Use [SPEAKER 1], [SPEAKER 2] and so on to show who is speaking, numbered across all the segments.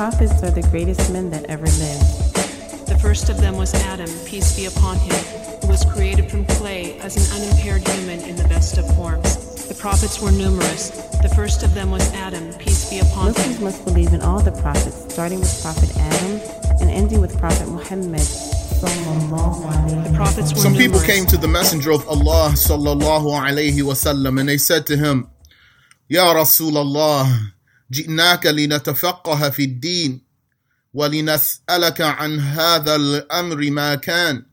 [SPEAKER 1] prophets are the greatest men that ever lived.
[SPEAKER 2] The first of them was Adam, peace be upon him, who was created from clay as an unimpaired human in the best of forms. The prophets were numerous. The first of them was Adam, peace be upon
[SPEAKER 1] Muslims
[SPEAKER 2] him.
[SPEAKER 1] Muslims must believe in all the prophets, starting with Prophet Adam and ending with Prophet Muhammad.
[SPEAKER 2] The prophets were
[SPEAKER 3] Some people came to the Messenger of Allah sallallahu alayhi wasallam and they said to him, Ya Rasulallah, جئناك لنتفقه في الدين ولنسألك عن هذا الأمر ما كان.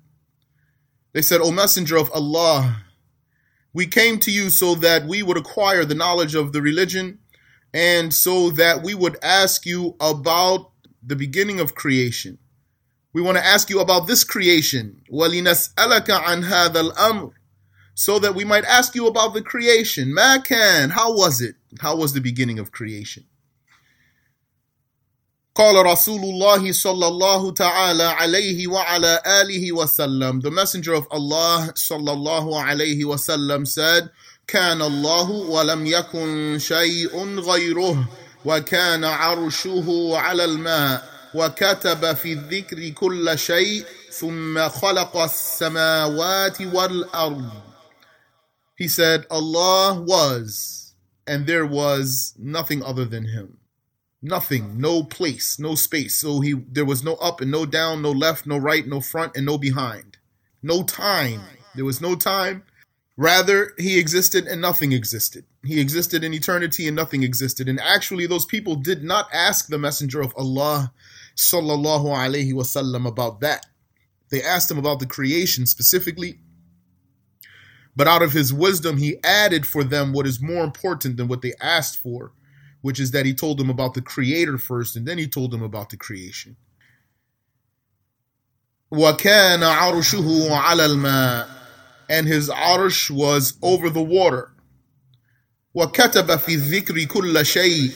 [SPEAKER 3] They said, O Messenger of Allah, we came to you so that we would acquire the knowledge of the religion and so that we would ask you about the beginning of creation. We want to ask you about this creation. وَلِنَسْأَلَكَ عَنْ هَذَا الْأَمْرِ So that we might ask you about the creation. ما كان How was it? How was the beginning of creation? قال رسول الله صلى الله تعالى عليه وعلى آله وسلم The messenger of Allah صلى الله عليه وسلم said كان الله ولم يكن شيء غيره وكان عرشه على الماء وكتب في الذكر كل شيء ثم خلق السماوات والأرض He said Allah was and there was nothing other than him. Nothing. No place. No space. So he there was no up and no down no left no right no front and no behind. No time. There was no time. Rather he existed and nothing existed. He existed in eternity and nothing existed. And actually those people did not ask the messenger of allah sallallahu alaihi wasallam about that. They asked him about the creation specifically but out of his wisdom he added for them what is more important than what they asked for which is that he told them about the creator first and then he told them about the creation. وَكَانَ عَرْشُهُ عَلَى الْمَاءِ And his arsh was over the water. وَكَتَبَ فِي الذِّكْرِ كُلَّ شَيْءٍ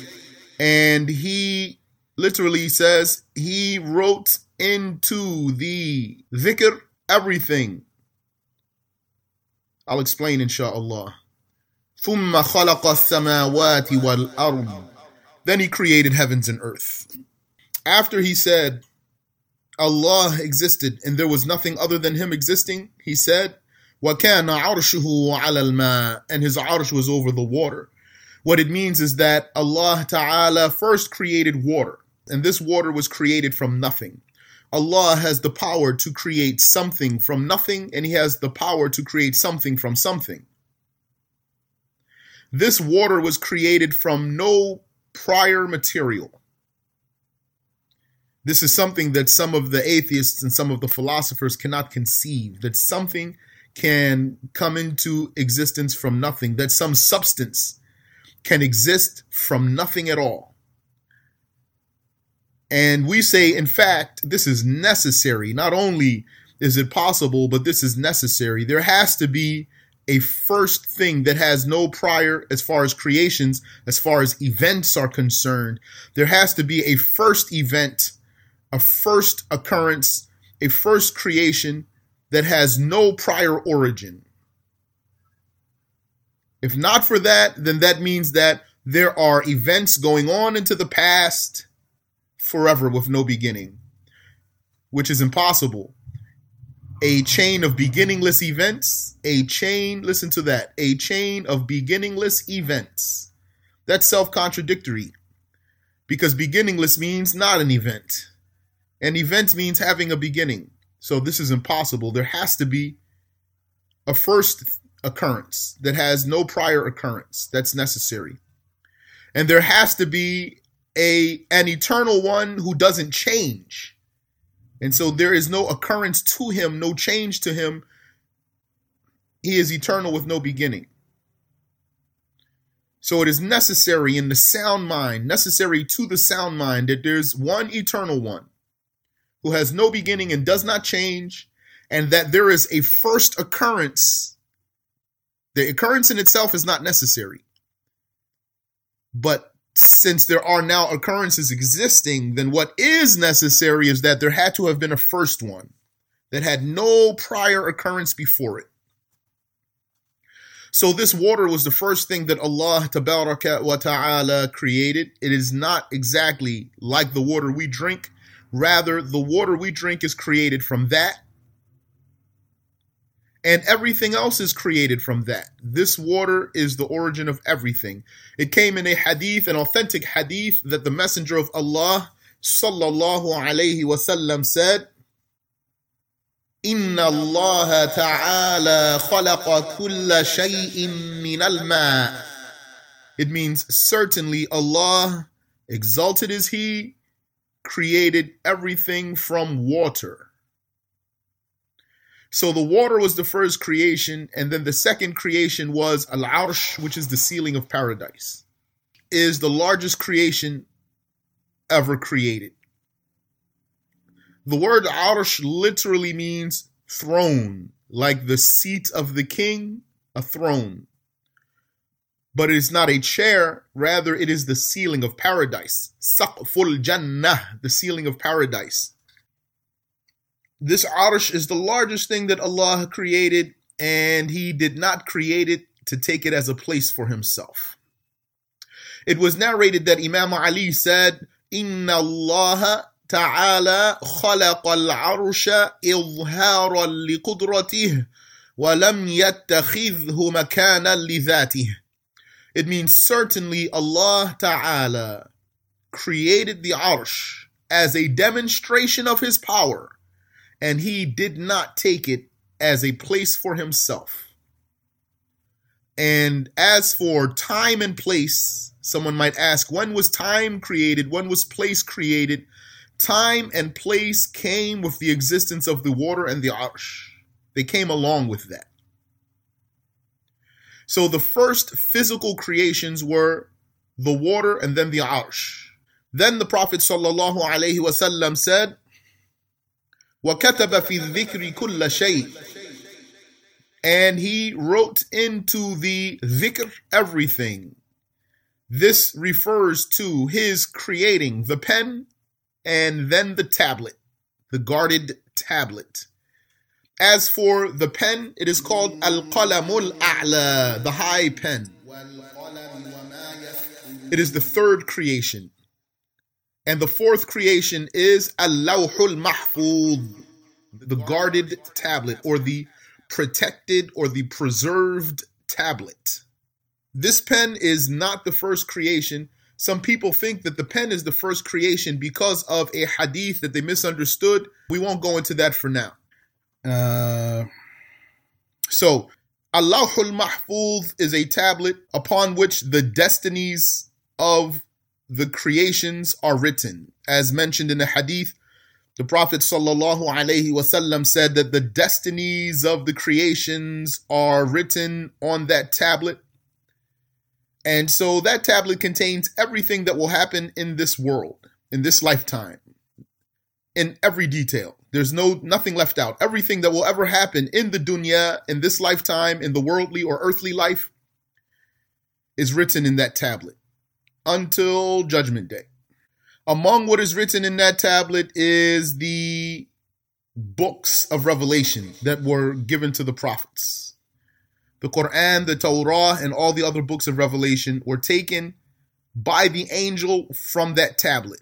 [SPEAKER 3] And he literally says he wrote into the dhikr everything. I'll explain inshaAllah. ثم خلق السماوات والأرض Then he created heavens and earth. After he said Allah existed and there was nothing other than him existing, he said وَكَانَ عَرْشُهُ عَلَى الْمَاءِ And his arsh was over the water. What it means is that Allah Ta'ala first created water, and this water was created from nothing. Allah has the power to create something from nothing, and He has the power to create something from something. This water was created from no prior material. This is something that some of the atheists and some of the philosophers cannot conceive that something can come into existence from nothing, that some substance can exist from nothing at all. And we say, in fact, this is necessary. Not only is it possible, but this is necessary. There has to be a first thing that has no prior as far as creations, as far as events are concerned. There has to be a first event, a first occurrence, a first creation that has no prior origin. If not for that, then that means that there are events going on into the past forever with no beginning, which is impossible a chain of beginningless events, a chain, listen to that, a chain of beginningless events. That's self contradictory because beginningless means not an event. An event means having a beginning. So this is impossible. There has to be a first occurrence that has no prior occurrence that's necessary. And there has to be a an eternal one who doesn't change. And so there is no occurrence to him, no change to him. He is eternal with no beginning. So it is necessary in the sound mind, necessary to the sound mind, that there's one eternal one who has no beginning and does not change, and that there is a first occurrence. The occurrence in itself is not necessary. But since there are now occurrences existing, then what is necessary is that there had to have been a first one that had no prior occurrence before it. So this water was the first thing that Allah wa ta'ala created. It is not exactly like the water we drink. Rather, the water we drink is created from that And everything else is created from that. This water is the origin of everything. It came in a hadith, an authentic hadith, that the Messenger of Allah sallallahu alayhi wasallam said, إن الله تعالى خلق كل شيء من الماء. It means certainly Allah, exalted is He, created everything from water. So the water was the first creation, and then the second creation was Al Arsh, which is the ceiling of paradise, is the largest creation ever created. The word Arsh literally means throne, like the seat of the king, a throne. But it is not a chair, rather, it is the ceiling of paradise. Saqful Jannah, the ceiling of paradise. This Arsh is the largest thing that Allah created, and He did not create it to take it as a place for Himself. It was narrated that Imam Ali said, Inna Allah تعالى خلق العرش إظهارا لقدرته ولم يتخذه مكانا لذاته. It means certainly Allah Ta'ala created the arsh as a demonstration of his power, and he did not take it as a place for himself. And as for time and place, someone might ask, when was time created? When was place created? Time and place came with the existence of the water and the arsh. They came along with that. So the first physical creations were the water and then the arsh. Then the Prophet sallallahu alaihi wasallam said, وَكَتَبَ فِي الذِّكْرِ كُلَّ شَيْءٍ And he wrote into the dhikr everything. This refers to his creating the pen and then the tablet, the guarded tablet. As for the pen, it is called Al Qalamul A'la, the high pen. It is the third creation. And the fourth creation is Al Lawhul Mahfuz, the guarded tablet, or the protected or the preserved tablet. This pen is not the first creation some people think that the pen is the first creation because of a hadith that they misunderstood. We won't go into that for now. Uh, so, Al Lawhul Mahfuz is a tablet upon which the destinies of the creations are written. As mentioned in the hadith, the Prophet wasallam said that the destinies of the creations are written on that tablet and so that tablet contains everything that will happen in this world, in this lifetime, in every detail. There's no nothing left out. Everything that will ever happen in the dunya, in this lifetime, in the worldly or earthly life, is written in that tablet until judgment day. Among what is written in that tablet is the books of revelation that were given to the prophets the Quran, the Torah, and all the other books of Revelation were taken by the angel from that tablet.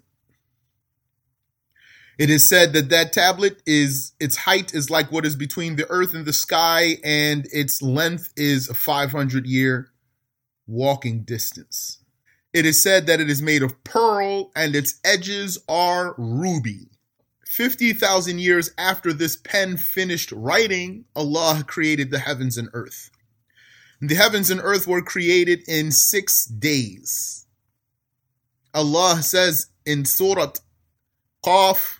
[SPEAKER 3] It is said that that tablet is its height is like what is between the earth and the sky, and its length is a 500 year walking distance. It is said that it is made of pearl and its edges are ruby. 50,000 years after this pen finished writing, Allah created the heavens and earth. The heavens and earth were created in six days. Allah says in Surah Qaf,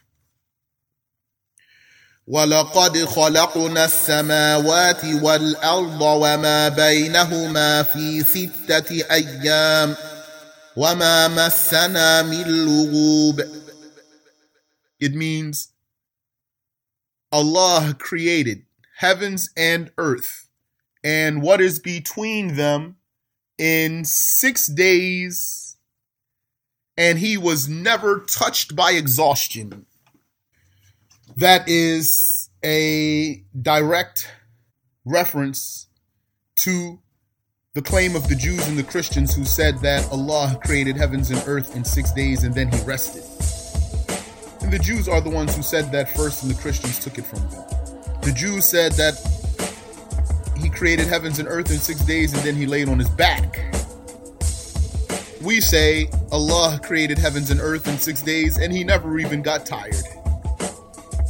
[SPEAKER 3] ولقد خلقنا السماوات والأرض وما بينهما في ستة أيام وما مسنا من لغوب It means Allah created heavens and earth and what is between them in six days, and he was never touched by exhaustion. That is a direct reference to the claim of the Jews and the Christians who said that Allah created heavens and earth in six days and then he rested. And the Jews are the ones who said that first, and the Christians took it from them. The Jews said that he created heavens and earth in six days and then he laid on his back. We say Allah created heavens and earth in six days and he never even got tired.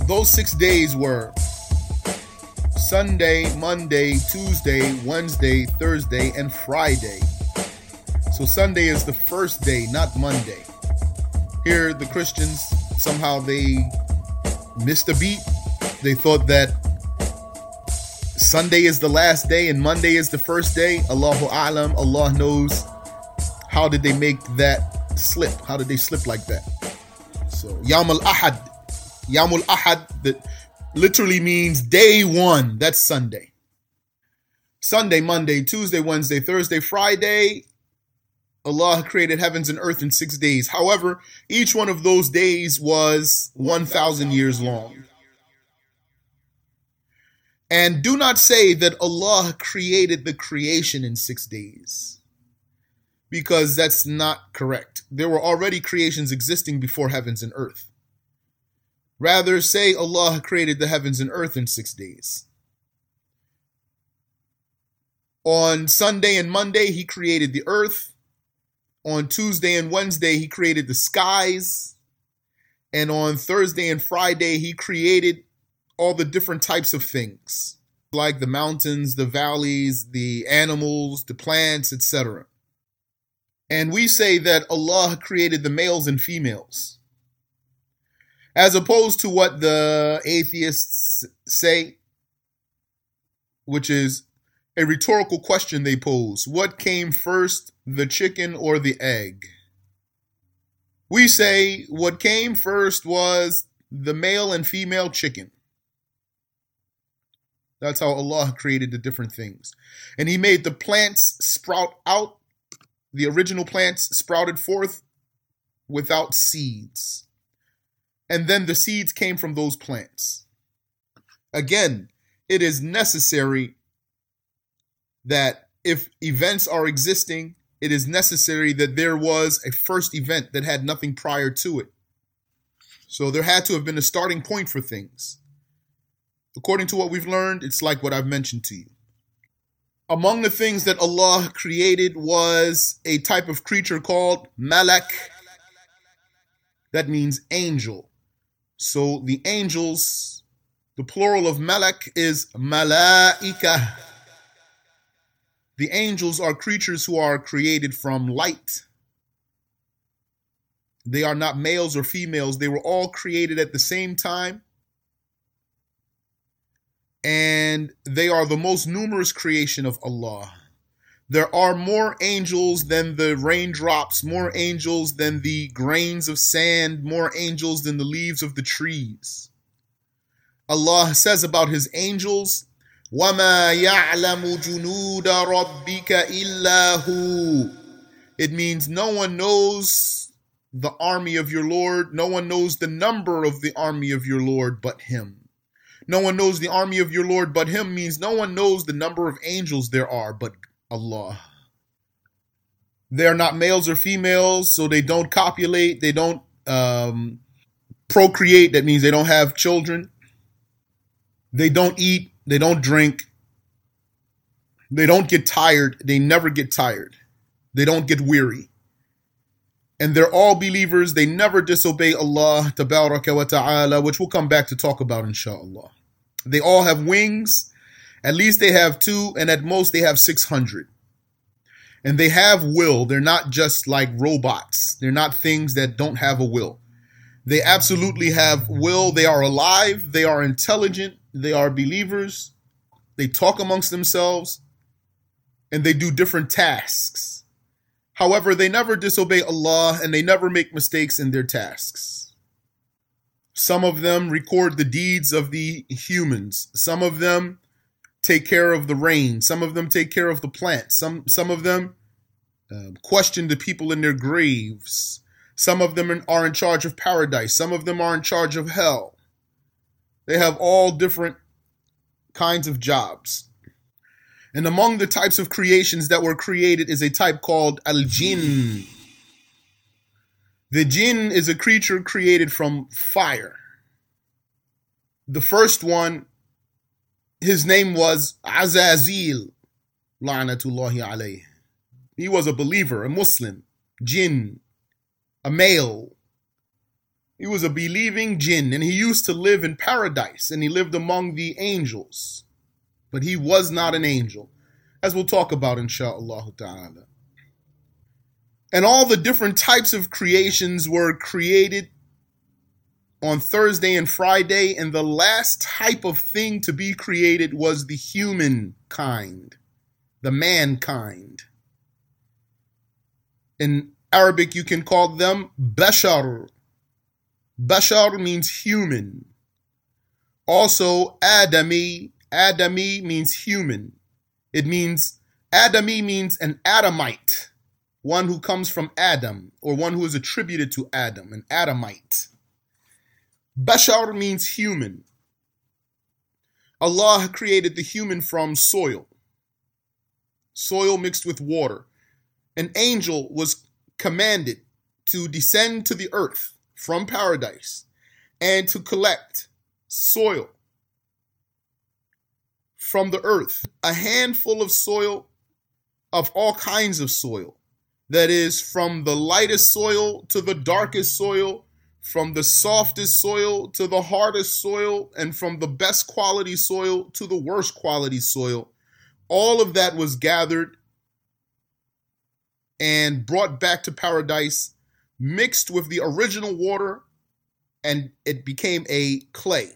[SPEAKER 3] Those six days were Sunday, Monday, Tuesday, Wednesday, Thursday, and Friday. So Sunday is the first day, not Monday. Here, the Christians somehow they missed a beat. They thought that Sunday is the last day and Monday is the first day. Allahu A'lam, Allah knows. How did they make that slip? How did they slip like that? So, Yamul Ahad. Yam al Ahad that literally means day one. That's Sunday. Sunday, Monday, Tuesday, Wednesday, Thursday, Friday. Allah created heavens and earth in six days. However, each one of those days was 1,000 years long. And do not say that Allah created the creation in six days, because that's not correct. There were already creations existing before heavens and earth. Rather, say Allah created the heavens and earth in six days. On Sunday and Monday, He created the earth. On Tuesday and Wednesday, He created the skies. And on Thursday and Friday, He created all the different types of things, like the mountains, the valleys, the animals, the plants, etc. And we say that Allah created the males and females. As opposed to what the atheists say, which is a rhetorical question they pose What came first, the chicken or the egg? We say what came first was the male and female chicken. That's how Allah created the different things. And He made the plants sprout out. The original plants sprouted forth without seeds. And then the seeds came from those plants. Again, it is necessary that if events are existing, it is necessary that there was a first event that had nothing prior to it. So there had to have been a starting point for things. According to what we've learned, it's like what I've mentioned to you. Among the things that Allah created was a type of creature called malak. That means angel. So the angels, the plural of malak is malaika. The angels are creatures who are created from light. They are not males or females. They were all created at the same time and they are the most numerous creation of Allah There are more angels than the raindrops, more angels than the grains of sand, more angels than the leaves of the trees. Allah says about his angels, وَمَا يَعْلَمُ جُنُودَ رَبِّكَ إِلَّا هُ It means no one knows the army of your Lord, no one knows the number of the army of your Lord but him. No one knows the army of your Lord but him means no one knows the number of angels there are but Allah. They are not males or females, so they don't copulate, they don't um, procreate, that means they don't have children. They don't eat, they don't drink, they don't get tired, they never get tired, they don't get weary. And they're all believers, they never disobey Allah, wa ta'ala, which we'll come back to talk about, inshallah. They all have wings. At least they have two, and at most they have 600. And they have will. They're not just like robots, they're not things that don't have a will. They absolutely have will. They are alive. They are intelligent. They are believers. They talk amongst themselves and they do different tasks. However, they never disobey Allah and they never make mistakes in their tasks. Some of them record the deeds of the humans. Some of them take care of the rain. Some of them take care of the plants. Some some of them uh, question the people in their graves. Some of them are in charge of paradise. Some of them are in charge of hell. They have all different kinds of jobs. And among the types of creations that were created is a type called al jinn. The jinn is a creature created from fire. The first one, his name was Azazil, la'natullahi alayh. He was a believer, a Muslim, jinn, a male. He was a believing jinn, and he used to live in paradise, and he lived among the angels. But he was not an angel, as we'll talk about insha'Allah ta'ala. And all the different types of creations were created on Thursday and Friday, and the last type of thing to be created was the human kind, the mankind. In Arabic, you can call them bashar. Bashar means human. Also, Adami. Adami means human. It means, Adami means an Adamite, one who comes from Adam, or one who is attributed to Adam, an Adamite. Bashar means human. Allah created the human from soil, soil mixed with water. An angel was commanded to descend to the earth from paradise and to collect soil from the earth, a handful of soil of all kinds of soil. That is, from the lightest soil to the darkest soil, from the softest soil to the hardest soil, and from the best quality soil to the worst quality soil. All of that was gathered and brought back to paradise, mixed with the original water, and it became a clay.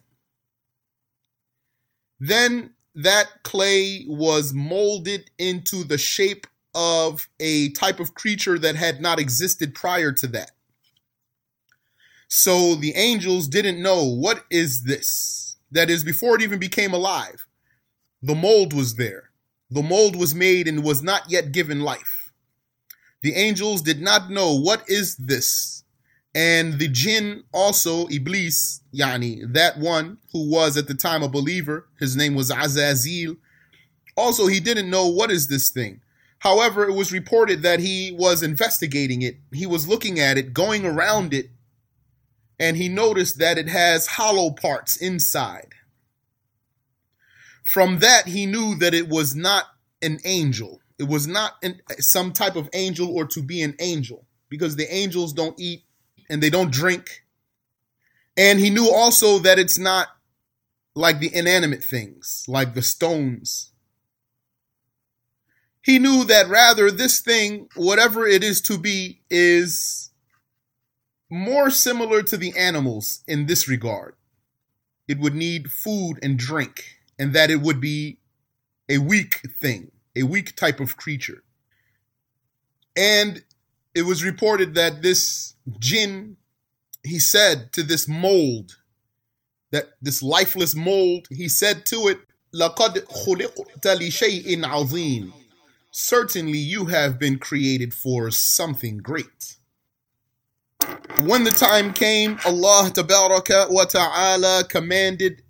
[SPEAKER 3] Then that clay was molded into the shape of a type of creature that had not existed prior to that. So the angels didn't know what is this? That is, before it even became alive, the mold was there. The mold was made and was not yet given life. The angels did not know what is this. And the jinn also, Iblis, Yani, that one who was at the time a believer, his name was Azazil. Also, he didn't know what is this thing. However, it was reported that he was investigating it. He was looking at it, going around it, and he noticed that it has hollow parts inside. From that, he knew that it was not an angel. It was not an, some type of angel or to be an angel because the angels don't eat and they don't drink. And he knew also that it's not like the inanimate things, like the stones. He knew that rather this thing, whatever it is to be, is more similar to the animals in this regard. It would need food and drink, and that it would be a weak thing a weak type of creature. And it was reported that this jinn, he said to this mold, that this lifeless mold, he said to it, لَقَدْ خُلِقْتَ لِشَيْءٍ عَظِيمٍ Certainly you have been created for something great. When the time came, Allah wa ta'ala commanded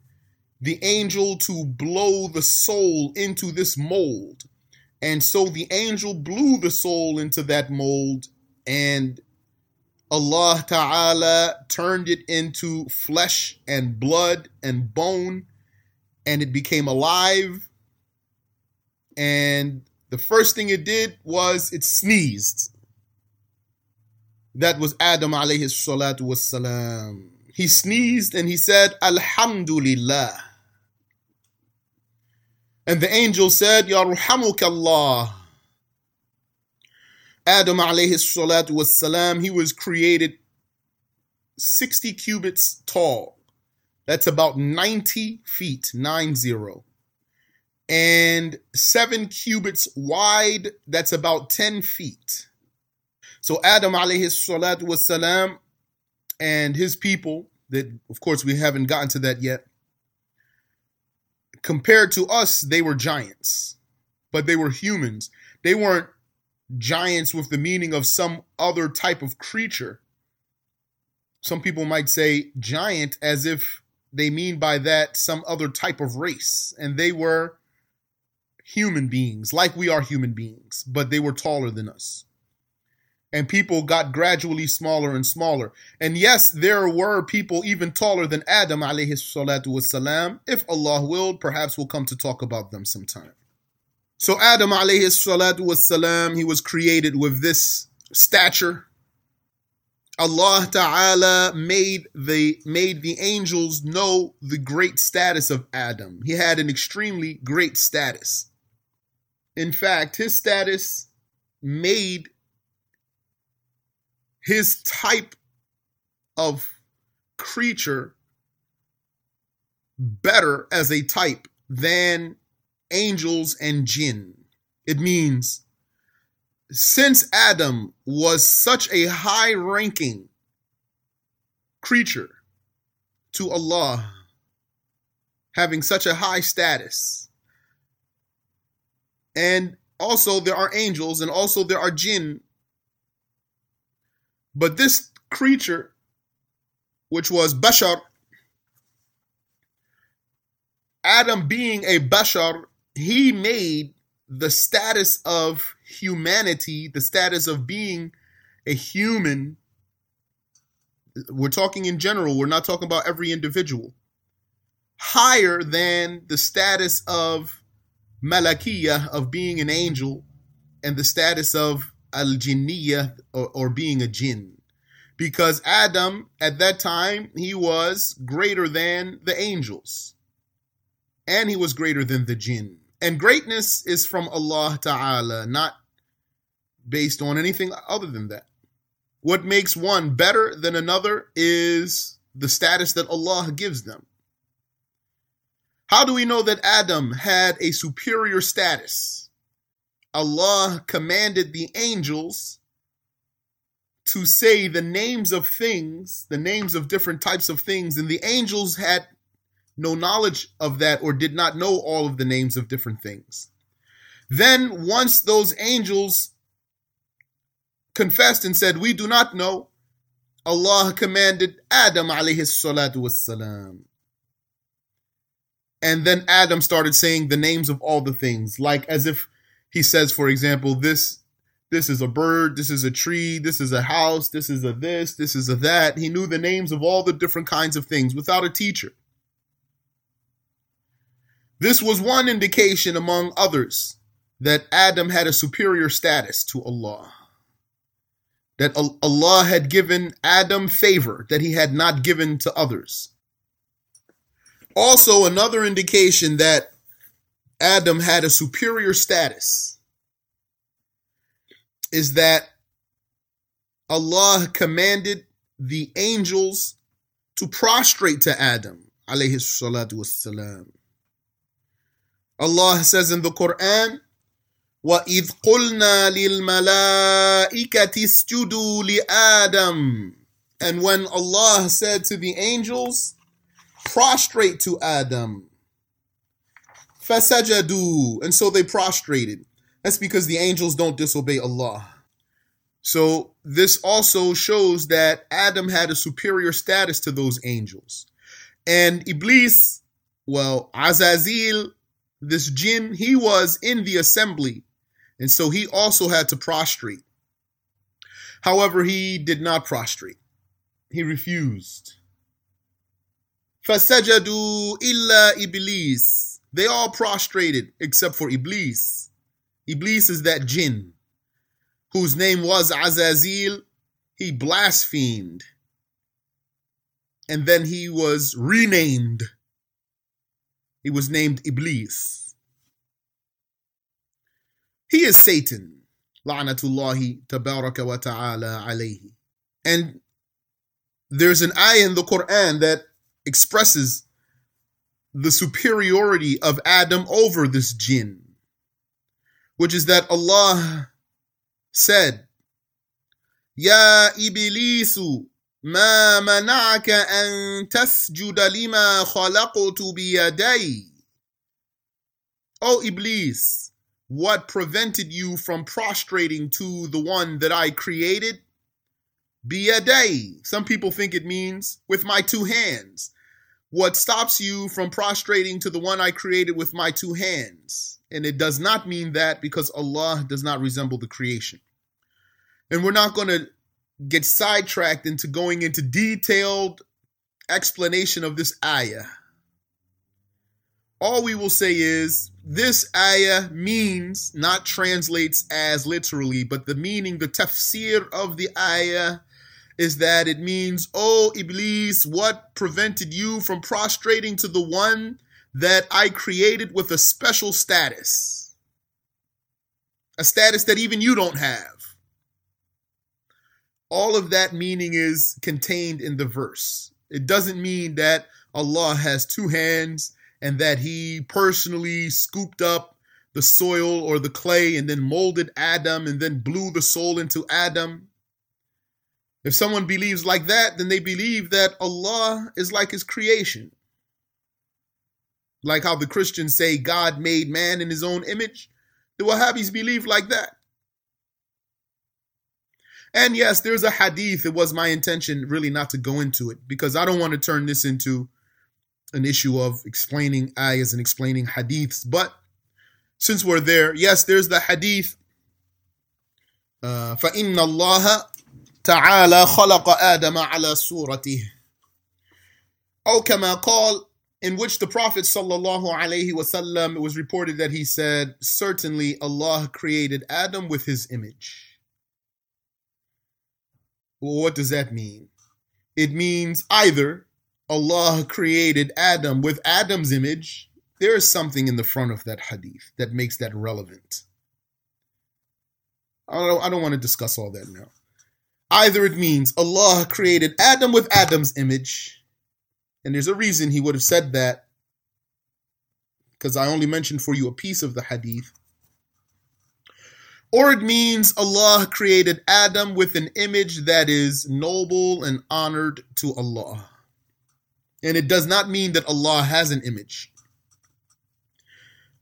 [SPEAKER 3] the angel to blow the soul into this mold and so the angel blew the soul into that mold, and Allah Ta'ala turned it into flesh and blood and bone, and it became alive. And the first thing it did was it sneezed. That was Adam alayhi salatu wassalam. He sneezed and he said, Alhamdulillah. And the angel said, Yarhamuk Allah. Adam alayhi salatu was salam, he was created 60 cubits tall. That's about 90 feet, 90. And seven cubits wide, that's about 10 feet. So Adam alayhi salatu was salam and his people, that of course we haven't gotten to that yet, compared to us, they were giants, but they were humans. They weren't giants with the meaning of some other type of creature. Some people might say giant as if they mean by that some other type of race. And they were human beings, like we are human beings, but they were taller than us. And people got gradually smaller and smaller. And yes, there were people even taller than Adam alayhi salatu wasalam. If Allah willed, perhaps we'll come to talk about them sometime. So Adam alayhi salatu wasalam, he was created with this stature. Allah Ta'ala made the made the angels know the great status of Adam. He had an extremely great status. In fact, his status made his type of creature better as a type than angels and jinn. It means since Adam was such a high ranking creature to Allah, having such a high status, and also there are angels and also there are jinn. But this creature, which was Bashar, Adam being a Bashar, he made the status of humanity, the status of being a human. We're talking in general, we're not talking about every individual. Higher than the status of malakiyah, of being an angel, and the status of al jinniyah, or, or being a jinn. Because Adam, at that time, he was greater than the angels, and he was greater than the jinn. And greatness is from Allah Ta'ala, not based on anything other than that. What makes one better than another is the status that Allah gives them. How do we know that Adam had a superior status? Allah commanded the angels to say the names of things, the names of different types of things, and the angels had no knowledge of that or did not know all of the names of different things. Then, once those angels confessed and said, We do not know, Allah commanded Adam alayhi. And then Adam started saying the names of all the things, like as if he says, for example, this this is a bird, this is a tree, this is a house, this is a this, this is a that. He knew the names of all the different kinds of things without a teacher. This was one indication among others that Adam had a superior status to Allah. That Allah had given Adam favor that he had not given to others. Also, another indication that Adam had a superior status is that Allah commanded the angels to prostrate to Adam, alayhi salatu wassalam. Allah says in the Quran, وَإِذْ قُلْنَا لِلْمَلَائِكَةِ اسْجُدُوا لِآدَمَ And when Allah said to the angels, prostrate to Adam, فَسَجَدُوا And so they prostrated. That's because the angels don't disobey Allah. So this also shows that Adam had a superior status to those angels. And Iblis, well, Azazil this jinn, he was in the assembly, and so he also had to prostrate. However, he did not prostrate. He refused. Fasajadu illa Iblis. they all prostrated except for Iblis. Iblis is that jinn whose name was Azazil. He blasphemed. And then he was renamed he was named Iblis. He is Satan. La'natullahi tabaraka wa ta'ala alayhi. And there's an ayah in the Quran that expresses the superiority of Adam over this jinn, which is that Allah said, Ya Iblisu ما منعك أن تسجد لما خلقت بيدي O Iblis, what prevented you from prostrating to the one that I created? Biyadai. Some people think it means with my two hands. what stops you from prostrating to the one I created with my two hands? And it does not mean that because Allah does not resemble the creation. And we're not going to get sidetracked into going into detailed explanation of this ayah. All we will say is this ayah means, not translates as literally, but the meaning, the tafsir of the ayah is that it means, Oh, Iblis, what prevented you from prostrating to the one that I created with a special status? A status that even you don't have. All of that meaning is contained in the verse. It doesn't mean that Allah has two hands and that he personally scooped up the soil or the clay and then molded Adam and then blew the soul into Adam. If someone believes like that, then they believe that Allah is like his creation. Like how the Christians say God made man in his own image. The Wahhabis believe like that. And yes, there's a hadith. It was my intention really not to go into it because I don't want to turn this into an issue of explaining ayahs and explaining hadiths. But since we're there, yes, there's the hadith. Uh, فَإِنَّ اللَّهَ تعالى خلق آدم على صورته أو كما قال in which the Prophet sallallahu alaihi wasallam it was reported that he said, "Certainly Allah created Adam with His image." Well, what does that mean? It means either Allah created Adam with Adam's image. There is something in the front of that hadith that makes that relevant. I don't, I don't want to discuss all that now. Either it means Allah created Adam with Adam's image, and there's a reason he would have said that, because I only mentioned for you a piece of the hadith. Or it means Allah created Adam with an image that is noble and honored to Allah. And it does not mean that Allah has an image.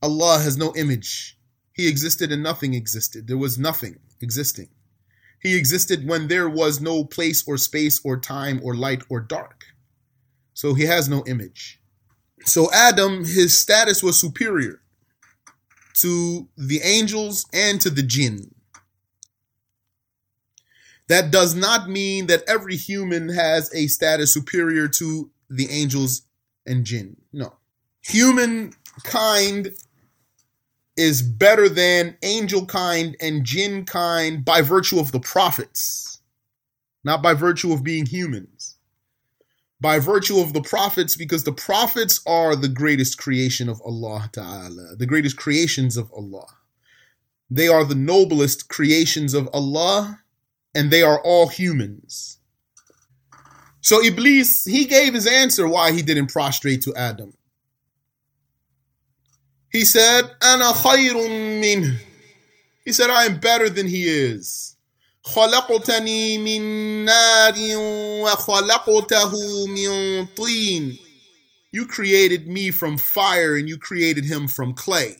[SPEAKER 3] Allah has no image. He existed and nothing existed. There was nothing existing. He existed when there was no place or space or time or light or dark. So he has no image. So Adam, his status was superior to the angels and to the jinn. That does not mean that every human has a status superior to the angels and jinn. No. Humankind is better than angel kind and jinn kind by virtue of the prophets, not by virtue of being humans. By virtue of the prophets, because the prophets are the greatest creation of Allah Ta'ala, the greatest creations of Allah. They are the noblest creations of Allah, and they are all humans. So Iblis, he gave his answer why he didn't prostrate to Adam. He said, Ana khayrun min. He said, I am better than he is. خلقتني من نار وخلقته من طين. You created me from fire and you created him from clay.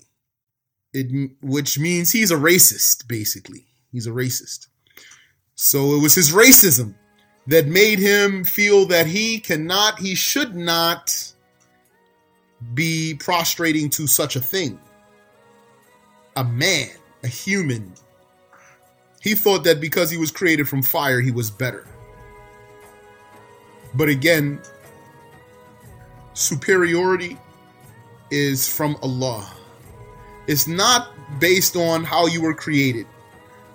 [SPEAKER 3] It, which means he's a racist, basically. He's a racist. So it was his racism that made him feel that he cannot, he should not be prostrating to such a thing. A man, a human. He thought that because he was created from fire, he was better. But again, superiority is from Allah. It's not based on how you were created.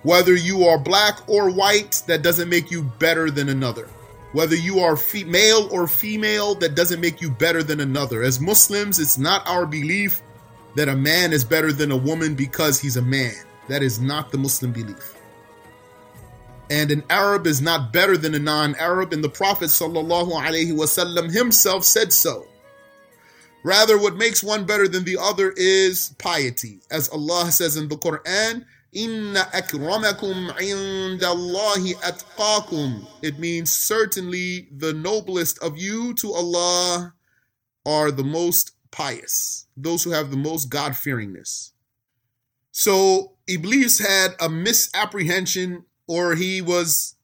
[SPEAKER 3] Whether you are black or white, that doesn't make you better than another. Whether you are fe- male or female, that doesn't make you better than another. As Muslims, it's not our belief that a man is better than a woman because he's a man. That is not the Muslim belief. And an Arab is not better than a non-Arab, and the Prophet ﷺ himself said so. Rather, what makes one better than the other is piety. As Allah says in the Quran, Inna akramakum indallahi atqakum. It means certainly the noblest of you to Allah are the most pious, those who have the most God fearingness. So Iblis had a misapprehension or he was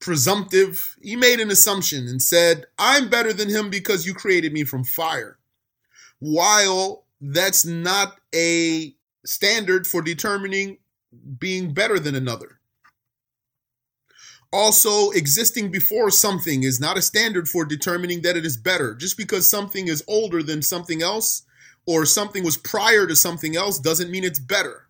[SPEAKER 3] presumptive. He made an assumption and said, I'm better than him because you created me from fire. While that's not a standard for determining being better than another. Also, existing before something is not a standard for determining that it is better. Just because something is older than something else or something was prior to something else doesn't mean it's better.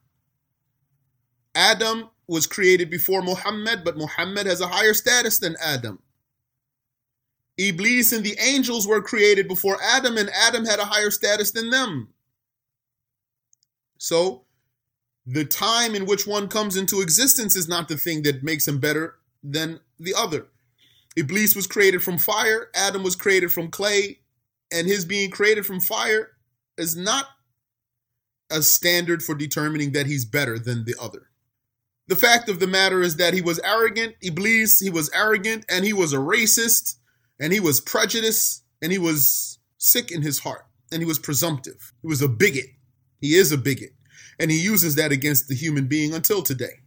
[SPEAKER 3] Adam was created before Muhammad, but Muhammad has a higher status than Adam. Iblis and the angels were created before Adam, and Adam had a higher status than them. So, the time in which one comes into existence is not the thing that makes him better than the other. Iblis was created from fire, Adam was created from clay, and his being created from fire is not a standard for determining that he's better than the other. The fact of the matter is that he was arrogant, Iblis, he was arrogant, and he was a racist, and he was prejudiced, and he was sick in his heart, and he was presumptive. He was a bigot. He is a bigot And he uses that against the human being until today.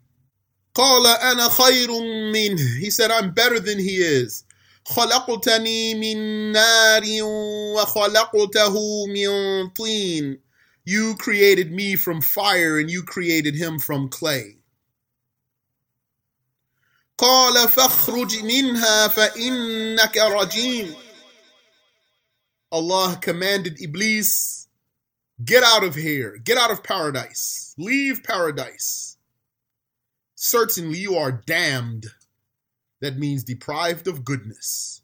[SPEAKER 3] He said, I'm better than he is. خلقتني من نار وخلقته من طين. You created me from fire and you created him from clay. قال فاخرج منها فإنك رجيم. Allah commanded Iblis, get out of here, get out of paradise, leave paradise. Certainly you are damned. That means deprived of goodness.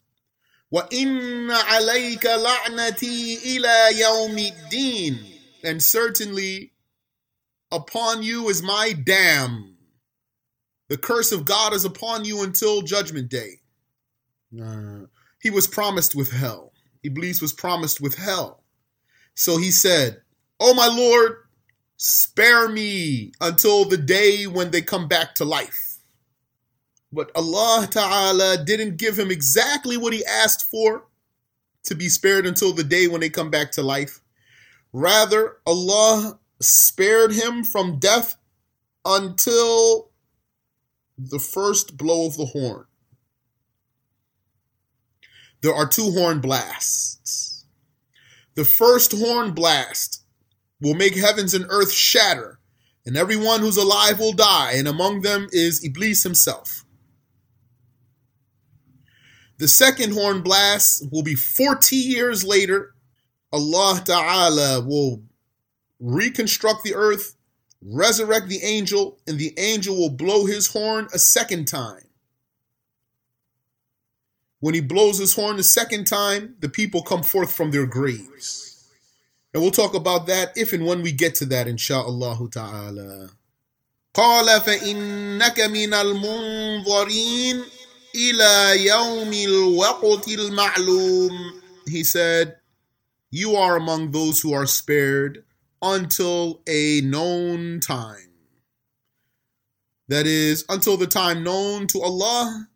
[SPEAKER 3] وَإِنَّ عَلَيْكَ لَعْنَتِي إِلَى يَوْمِ الدِّينِ And certainly upon you is my dam. The curse of God is upon you until judgment day. Uh, he was promised with hell. Iblis was promised with hell. So he said, Oh my Lord, spare me until the day when they come back to life. But Allah Ta'ala didn't give him exactly what he asked for to be spared until the day when they come back to life. Rather, Allah spared him from death until the first blow of the horn. There are two horn blasts. The first horn blast will make heavens and earth shatter, and everyone who's alive will die, and among them is Iblis himself. The second horn blast will be 40 years later. Allah Ta'ala will reconstruct the earth, resurrect the angel, and the angel will blow his horn a second time. When he blows his horn the second time, the people come forth from their graves. And we'll talk about that if and when we get to that, insha'Allah ta'ala. قال فإنك من المنظرين إلى يوم الوقت المعلوم. He said, You are among those who are spared until a known time. That is, until the time known to Allah,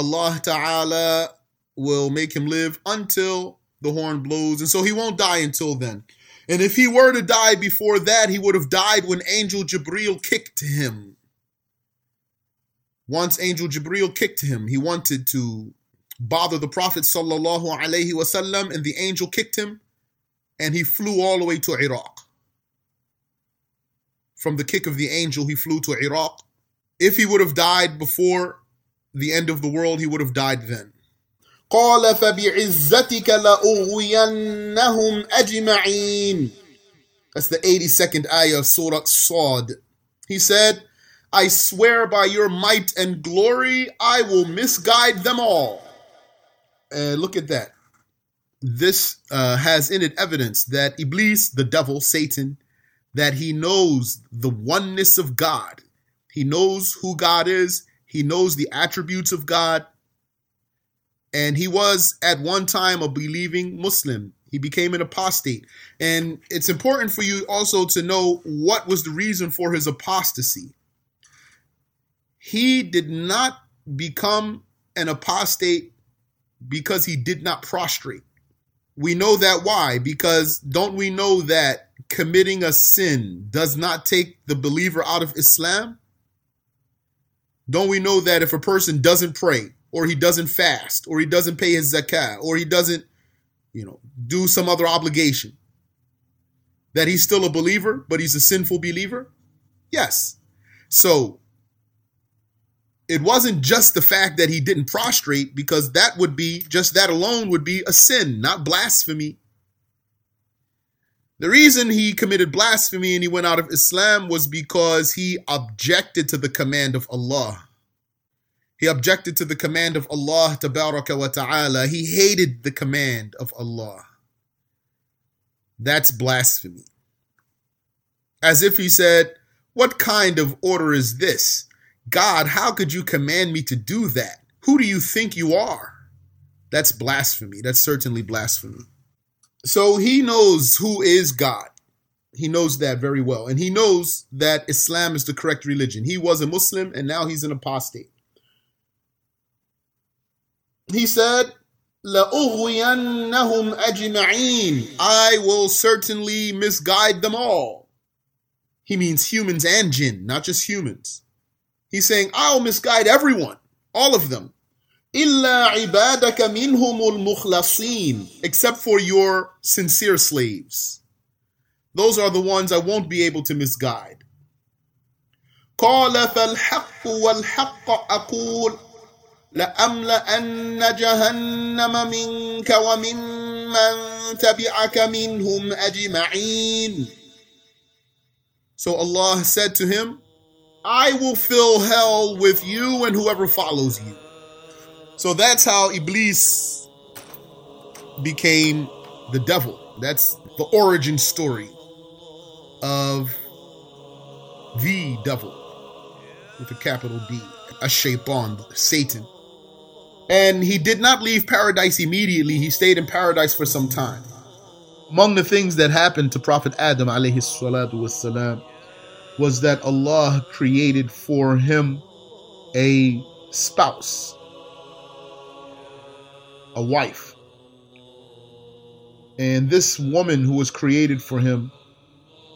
[SPEAKER 3] Allah Ta'ala will make him live until the horn blows. And so he won't die until then. And if he were to die before that, he would have died when Angel Jibreel kicked him. Once Angel Jibril kicked him, he wanted to bother the Prophet sallallahu alaihi wasallam, and the angel kicked him, and he flew all the way to Iraq. From the kick of the angel, he flew to Iraq. If he would have died before the end of the world, he would have died then. قال فبعزتك لأغوينهم أجمعين That's the 82nd ayah of Surah Sad. He said, I swear by your might and glory, I will misguide them all. And look at that. This uh, has in it evidence that Iblis, the devil, Satan, that he knows the oneness of God. He knows who God is he knows the attributes of God. And he was at one time a believing Muslim. He became an apostate. And it's important for you also to know what was the reason for his apostasy he did not become an apostate because he did not prostrate. We know that why? Because don't we know that committing a sin does not take the believer out of Islam? Don't we know that if a person doesn't pray, or he doesn't fast, or he doesn't pay his zakah, or he doesn't, you know, do some other obligation, that he's still a believer, but he's a sinful believer? Yes. So it wasn't just the fact that he didn't prostrate, because that would be, just that alone would be a sin, not blasphemy. The reason he committed blasphemy and he went out of Islam was because he objected to the command of Allah. He objected to the command of Allah wa ta'ala. He hated the command of Allah. That's blasphemy. As if he said, What kind of order is this? God, how could you command me to do that? Who do you think you are? That's blasphemy. That's certainly blasphemy. So he knows who is God. He knows that very well. And he knows that Islam is the correct religion. He was a Muslim and now he's an apostate. He said, لَأُغْوِيَنَّهُمْ أَجْمَعِينَ I will certainly misguide them all. He means humans and jinn, not just humans. He's saying, I'll misguide everyone, all of them. إِلَّا عِبَادَكَ مِنْهُمُ الْمُخْلَصِينَ Except for your sincere slaves. Those are the ones I won't be able to misguide. قال فالحق والحق أقول لأملأن جهنم منك وممن تبعك منهم أجمعين So Allah said to him, I will fill hell with you and whoever follows you. So that's how Iblis became the devil. That's the origin story of the devil with a capital D, a shaitan, Satan. And he did not leave paradise immediately. He stayed in paradise for some time. Among the things that happened to Prophet Adam alayhi was that Allah created for him a spouse a wife. And this woman who was created for him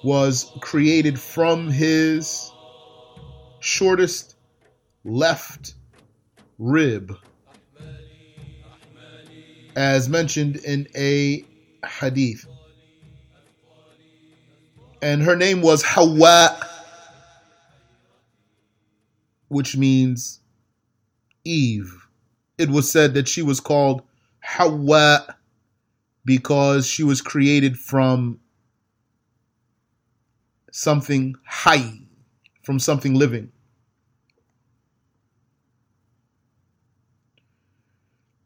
[SPEAKER 3] was created from his shortest left rib, as mentioned in a hadith. And her name was Hawa, which means Eve it was said that she was called Hawa because she was created from something high, from something living.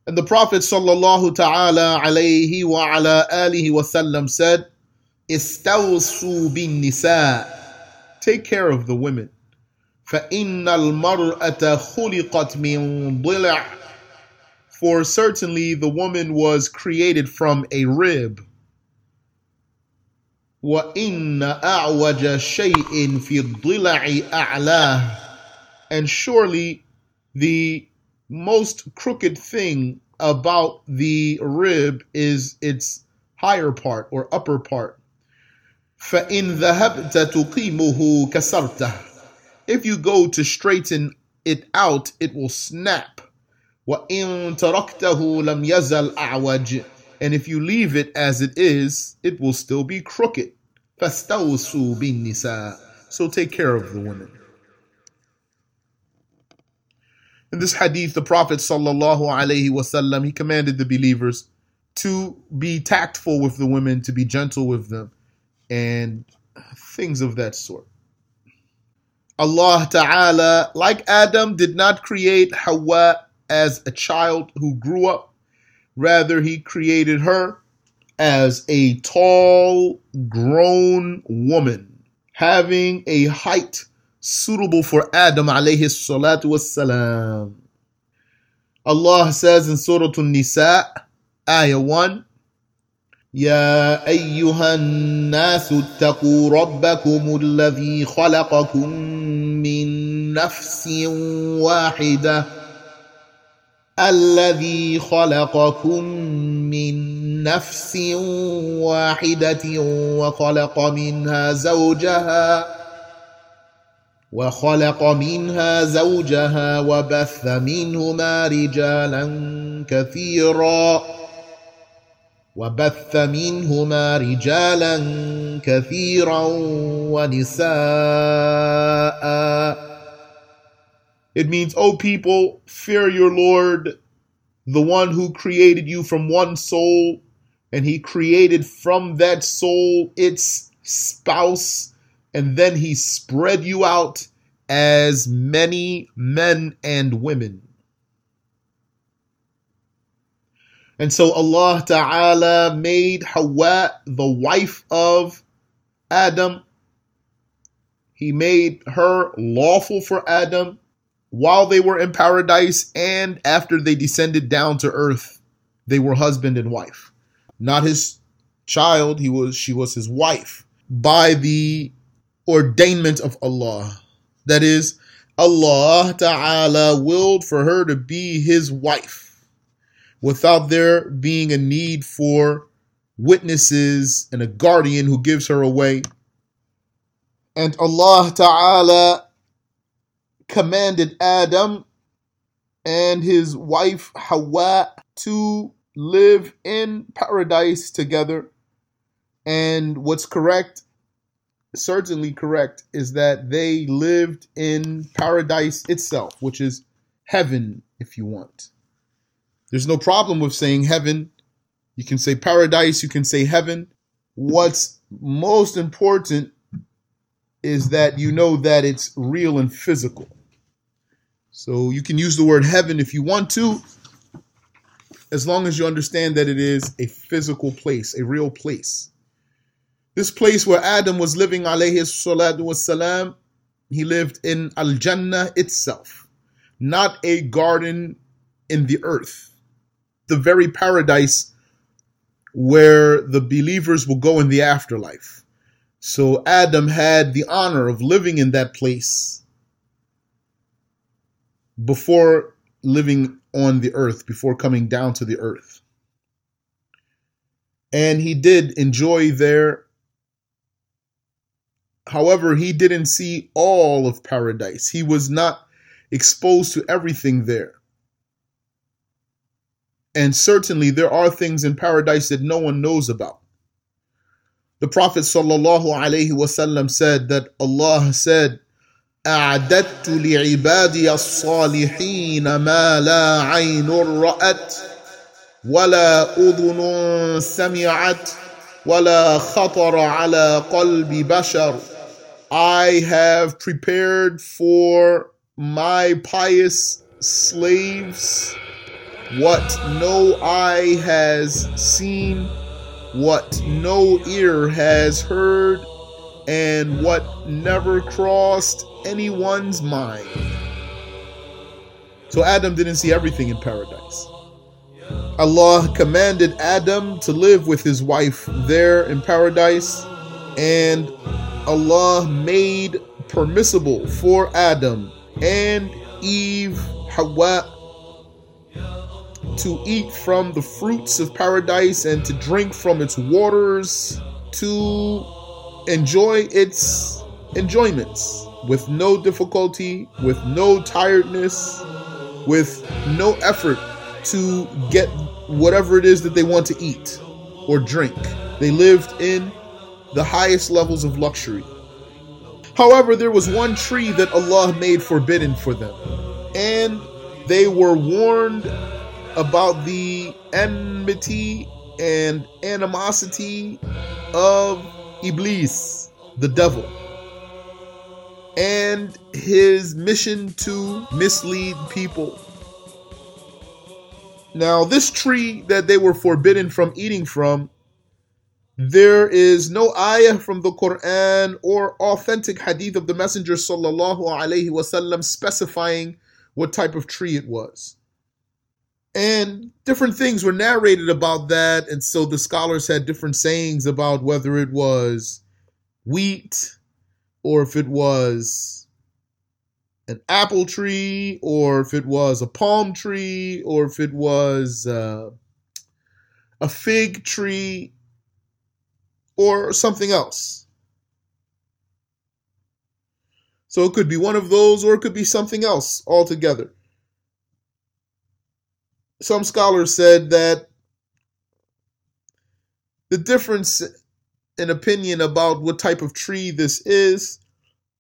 [SPEAKER 3] And the Prophet sallallahu ta'ala alayhi wa ala alihi wasallam said, Istawsu bin nisa. Take care of the women. فإن المرأة خلقت من ضلع for certainly the woman was created from a rib. وَإِنَّ أَعْوَجَ شَيْءٍ فِي الضِّلَعِ أَعْلَاهِ And surely the most crooked thing about the rib is its higher part or upper part. فَإِنْ ذَهَبْتَ تُقِيمُهُ كَسَرْتَهُ If you go to straighten it out, it will snap. وَإِن تَرَكْتَهُ لَمْ يَزَلْ أَعْوَجِ And if you leave it as it is, it will still be crooked. فَاسْتَوْسُوا بِالنِّسَاءِ So take care of the women. In this hadith, the Prophet sallallahu alaihi wasallam he commanded the believers to be tactful with the women, to be gentle with them, and things of that sort. Allah Ta'ala, like Adam, did not create Hawa as a child who grew up. Rather, he created her as a tall, grown woman, having a height suitable for Adam alayhi salatu wassalam. Allah says in Surah An-Nisa, Ayah 1, يا أيها الناس اتقوا ربكم الذي خلقكم من نفس واحده الذي خلقكم من نفس واحدة وخلق منها زوجها وخلق منها زوجها وبث منهما رجالا كثيرا وبث منهما رجالا كثيرا ونساء It means, O people, fear your Lord, the one who created you from one soul, and he created from that soul its spouse and then he spread you out as many men and women. And so Allah Ta'ala made Hawa the wife of Adam. He made her lawful for Adam while they were in paradise and after they descended down to earth. They were husband and wife. Not his child, he was she was his wife by the ordainment of Allah. That is, Allah Ta'ala willed for her to be his wife without there being a need for witnesses and a guardian who gives her away. And Allah Ta'ala commanded Adam and his wife Hawa to live in paradise together. And what's correct certainly correct is that they lived in paradise itself, which is heaven, if you want. There's no problem with saying heaven. You can say paradise, you can say heaven. What's most important is that you know that it's real and physical. So you can use the word heaven if you want to, as long as you understand that it is a physical place, a real place. This place where Adam was living, alayhi salatu wasalam, he lived in Al Jannah itself, not a garden in the earth. The very paradise where the believers will go in the afterlife. So Adam had the honor of living in that place before living on the earth, before coming down to the earth. And he did enjoy there However, he didn't see all of paradise. He was not exposed to everything there. And certainly there are things in paradise that no one knows about. The Prophet ﷺ said that Allah said, أعددت لعبادي الصالحين ما لا عين رأت ولا أذن سمعت ولا خطر على قلب بشر I have prepared for my pious slaves what no eye has seen, what no ear has heard, and what never crossed anyone's mind. So Adam didn't see everything in paradise. Allah commanded Adam to live with his wife there in paradise, and Allah made permissible for Adam and Eve, Hawa, to eat from the fruits of paradise and to drink from its waters, to enjoy its enjoyments with no difficulty, with no tiredness, with no effort to get whatever it is that they want to eat or drink. They lived in the highest levels of luxury. However, there was one tree that Allah made forbidden for them, and they were warned about the enmity and animosity of Iblis, the devil, and his mission to mislead people. Now, this tree that they were forbidden from eating from there is no ayah from the Quran or authentic hadith of the Messenger sallallahu alaihi wasallam specifying what type of tree it was. And different things were narrated about that, and so the scholars had different sayings about whether it was wheat or if it was an apple tree or if it was a palm tree or if it was uh, a fig tree or something else. So it could be one of those or it could be something else altogether. Some scholars said that the difference in opinion about what type of tree this is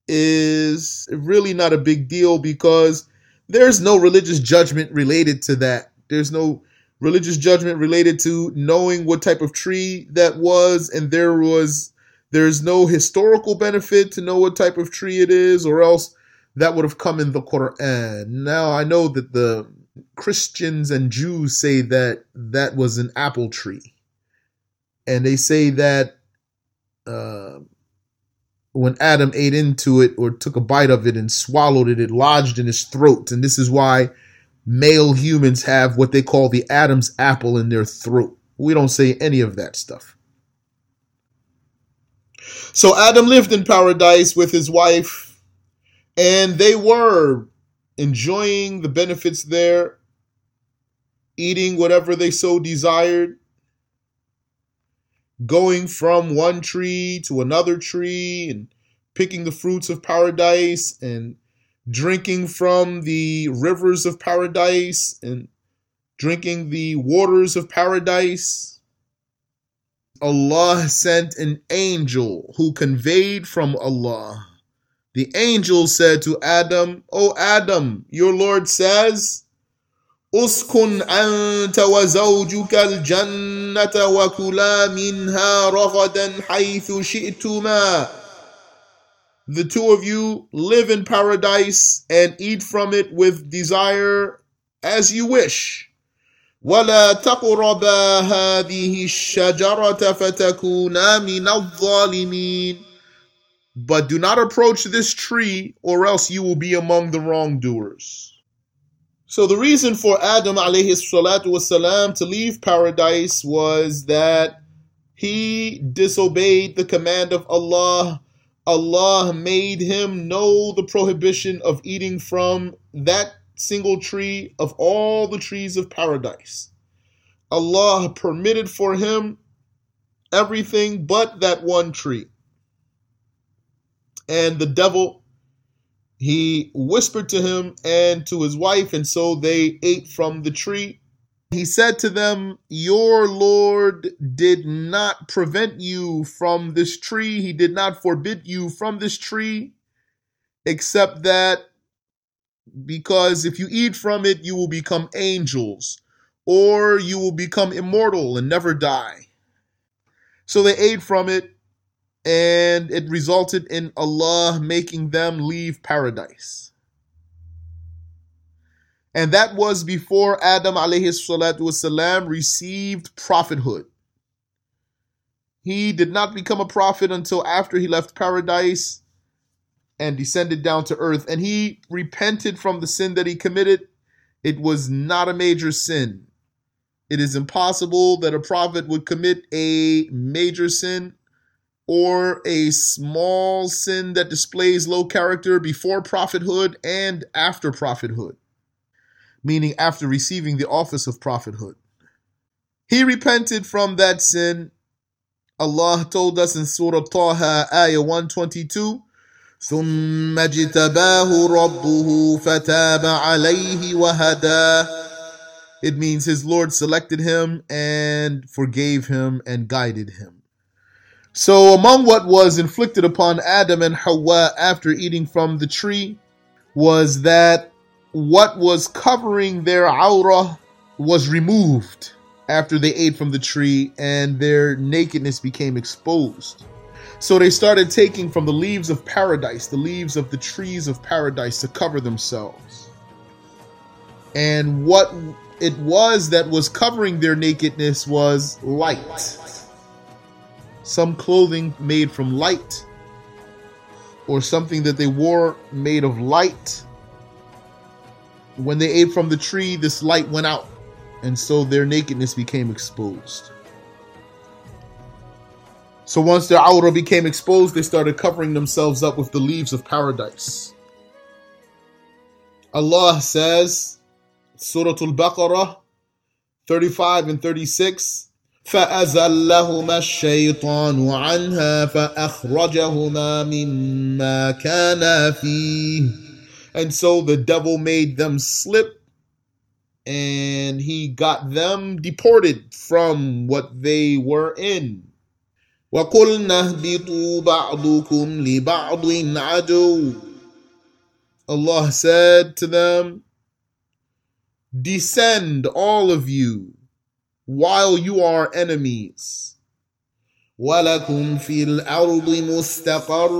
[SPEAKER 3] is really not a big deal because there's no religious judgment related to that. There's no religious judgment related to knowing what type of tree that was and there was there's no historical benefit to know what type of tree it is or else that would have come in the Quran. Now I know that the Christians and Jews say that that was an apple tree. And they say that uh, when Adam ate into it or took a bite of it and swallowed it, it lodged in his throat. And this is why male humans have what they call the Adam's apple in their throat. We don't say any of that stuff. So Adam lived in paradise with his wife, and they were enjoying the benefits there, eating whatever they so desired, going from one tree to another tree, and picking the fruits of paradise, and drinking from the rivers of paradise, and drinking the waters of paradise Allah sent an angel who conveyed from Allah. The angel said to Adam, O Adam, your Lord says, اسكن أنت وزوجك الجنة وكلا منها رغدا حيث شئتما. The two of you live in paradise and eat from it with desire as you wish. ولا تقربا هذه الشجرة فتكونا من الظالمين But do not approach this tree or else you will be among the wrongdoers. So the reason for Adam alayhi salatu wasalam to leave paradise was that he disobeyed the command of Allah. Allah made him know the prohibition of eating from that single tree of all the trees of paradise. Allah permitted for him everything but that one tree. And the devil, he whispered to him and to his wife, and so they ate from the tree. He said to them, Your Lord did not prevent you from this tree, He did not forbid you from this tree, except that because if you eat from it, you will become angels, or you will become immortal and never die. So they ate from it, and it resulted in Allah making them leave paradise. And that was before Adam alayhi received prophethood. He did not become a prophet until after he left paradise and descended down to earth, and he repented from the sin that he committed. It was not a major sin. It is impossible that a prophet would commit a major sin or a small sin that displays low character before prophethood and after prophethood, meaning after receiving the office of prophethood. He repented from that sin. Allah told us in Surah Taha, Ayah 122 ثم اجتباه ربه فتاب عليه وهداه It means his Lord selected him and forgave him and guided him. So, among what was inflicted upon Adam and Hawa after eating from the tree was that what was covering their awrah was removed after they ate from the tree and their nakedness became exposed. So they started taking from the leaves of paradise, the leaves of the trees of paradise, to cover themselves. And what it was that was covering their nakedness was light. Some clothing made from light, or something that they wore made of light. When they ate from the tree, this light went out, and so their nakedness became exposed. So once their awrah became exposed, they started covering themselves up with the leaves of paradise. Allah says, Surah Al-Baqarah 35 and 36, فأزلهما الشيطان عنها فأخرجهما مما كانا فيه and so the devil made them slip and he got them deported from what they were in وقلنا اهبطوا بعضكم لبعض عدو Allah said to them descend all of you while you are enemies ولكم في الأرض مستقر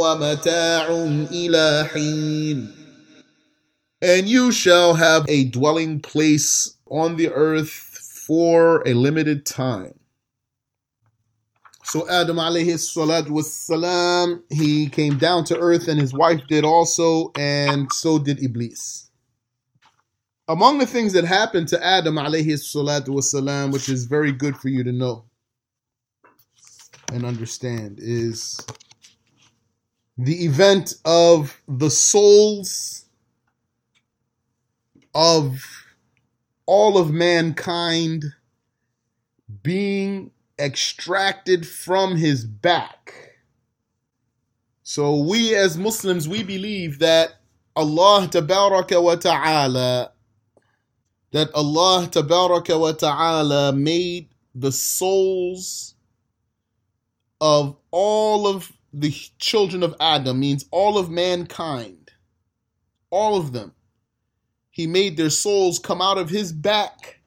[SPEAKER 3] ومتاع إلى حين And you shall have a dwelling place on the earth for a limited time. So Adam alayhi salatu wassalam, he came down to earth and his wife did also, and so did Iblis. Among the things that happened to Adam alayhi salatu wassalam, which is very good for you to know and understand, is the event of the souls of all of mankind being extracted from his back. So we as Muslims, we believe that Allah tabaraka wa ta'ala, that Allah wa ta'ala made the souls of all of the children of Adam, means all of mankind, all of them, he made their souls come out of his back,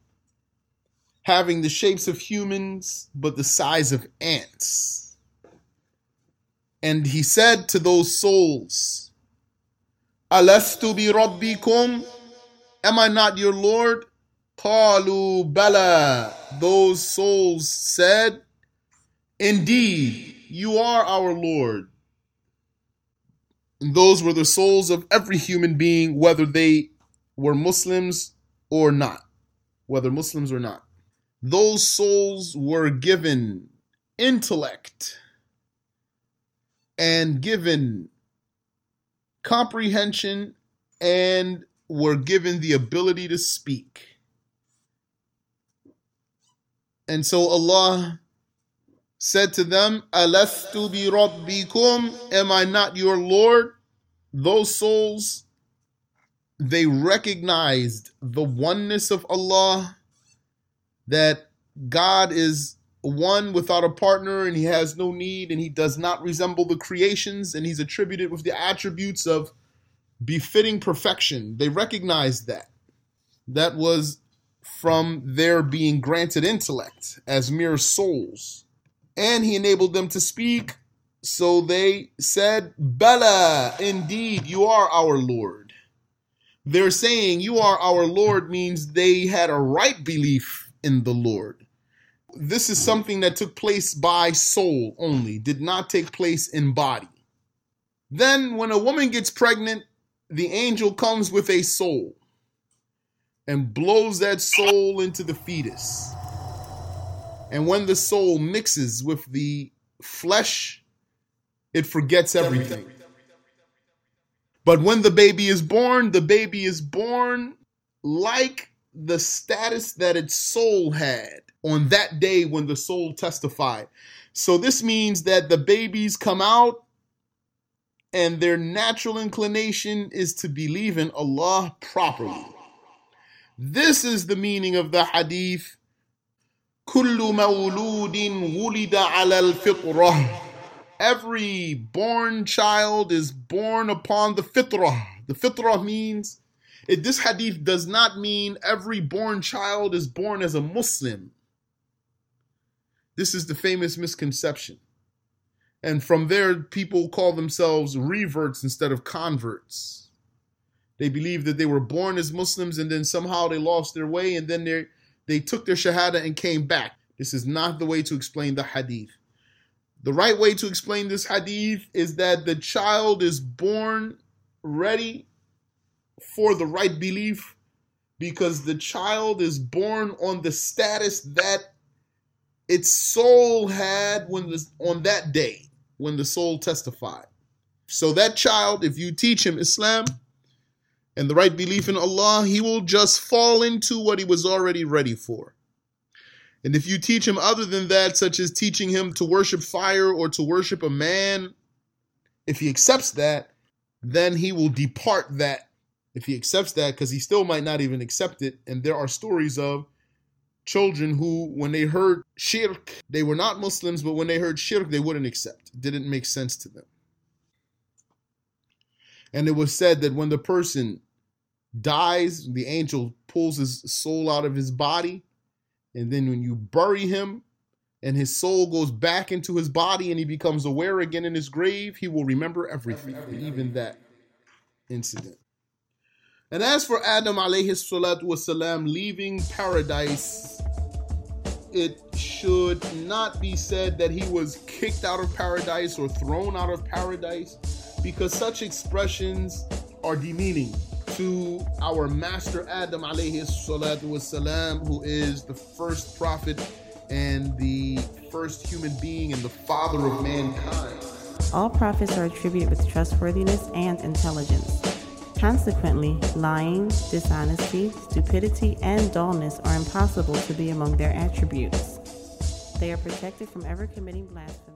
[SPEAKER 3] having the shapes of humans, but the size of ants. And he said to those souls, Alastu bi rabbikum? Am I not your Lord? Qalu bala. Those souls said, Indeed, you are our Lord. And those were the souls of every human being, whether they were Muslims or not, whether Muslims or not. Those souls were given intellect and given comprehension and were given the ability to speak. And so Allah said to them, Alastu bi rabbikum, am I not your Lord? Those souls they recognized the oneness of Allah, that God is one without a partner and he has no need and he does not resemble the creations and he's attributed with the attributes of befitting perfection. They recognized that. That was from their being granted intellect as mere souls. And he enabled them to speak. So they said, Bala, indeed, you are our Lord they're saying you are our Lord means they had a right belief in the Lord. This is something that took place by soul only, did not take place in body. Then, when a woman gets pregnant, the angel comes with a soul and blows that soul into the fetus. And when the soul mixes with the flesh, it forgets everything. But when the baby is born, the baby is born like the status that its soul had on that day when the soul testified. So this means that the babies come out and their natural inclination is to believe in Allah properly. This is the meaning of the hadith. كل مولود ولد على الفطره every born child is born upon the fitrah. The fitrah means, it, this hadith does not mean every born child is born as a Muslim. This is the famous misconception. And from there, people call themselves reverts instead of converts. They believe that they were born as Muslims and then somehow they lost their way and then they they took their shahada and came back. This is not the way to explain the hadith. The right way to explain this hadith is that the child is born ready for the right belief because the child is born on the status that its soul had when the, on that day when the soul testified. So that child, if you teach him Islam and the right belief in Allah, he will just fall into what he was already ready for. And if you teach him other than that, such as teaching him to worship fire or to worship a man, if he accepts that, then he will depart that. If he accepts that, because he still might not even accept it. And there are stories of children who, when they heard shirk, they were not Muslims, but when they heard shirk, they wouldn't accept. It didn't make sense to them. And it was said that when the person dies, the angel pulls his soul out of his body. And then when you bury him and his soul goes back into his body and he becomes aware again in his grave, he will remember everything, everything. even that incident. And as for Adam alayhi wasalam leaving paradise, it should not be said that he was kicked out of paradise or thrown out of paradise because such expressions are demeaning to our master Adam alayhi wasalam, who is the first prophet and the first human being and the father of mankind.
[SPEAKER 1] All prophets are attributed with trustworthiness and intelligence. Consequently, lying, dishonesty, stupidity, and dullness are impossible to be among their attributes. They are protected from ever committing blasphemy.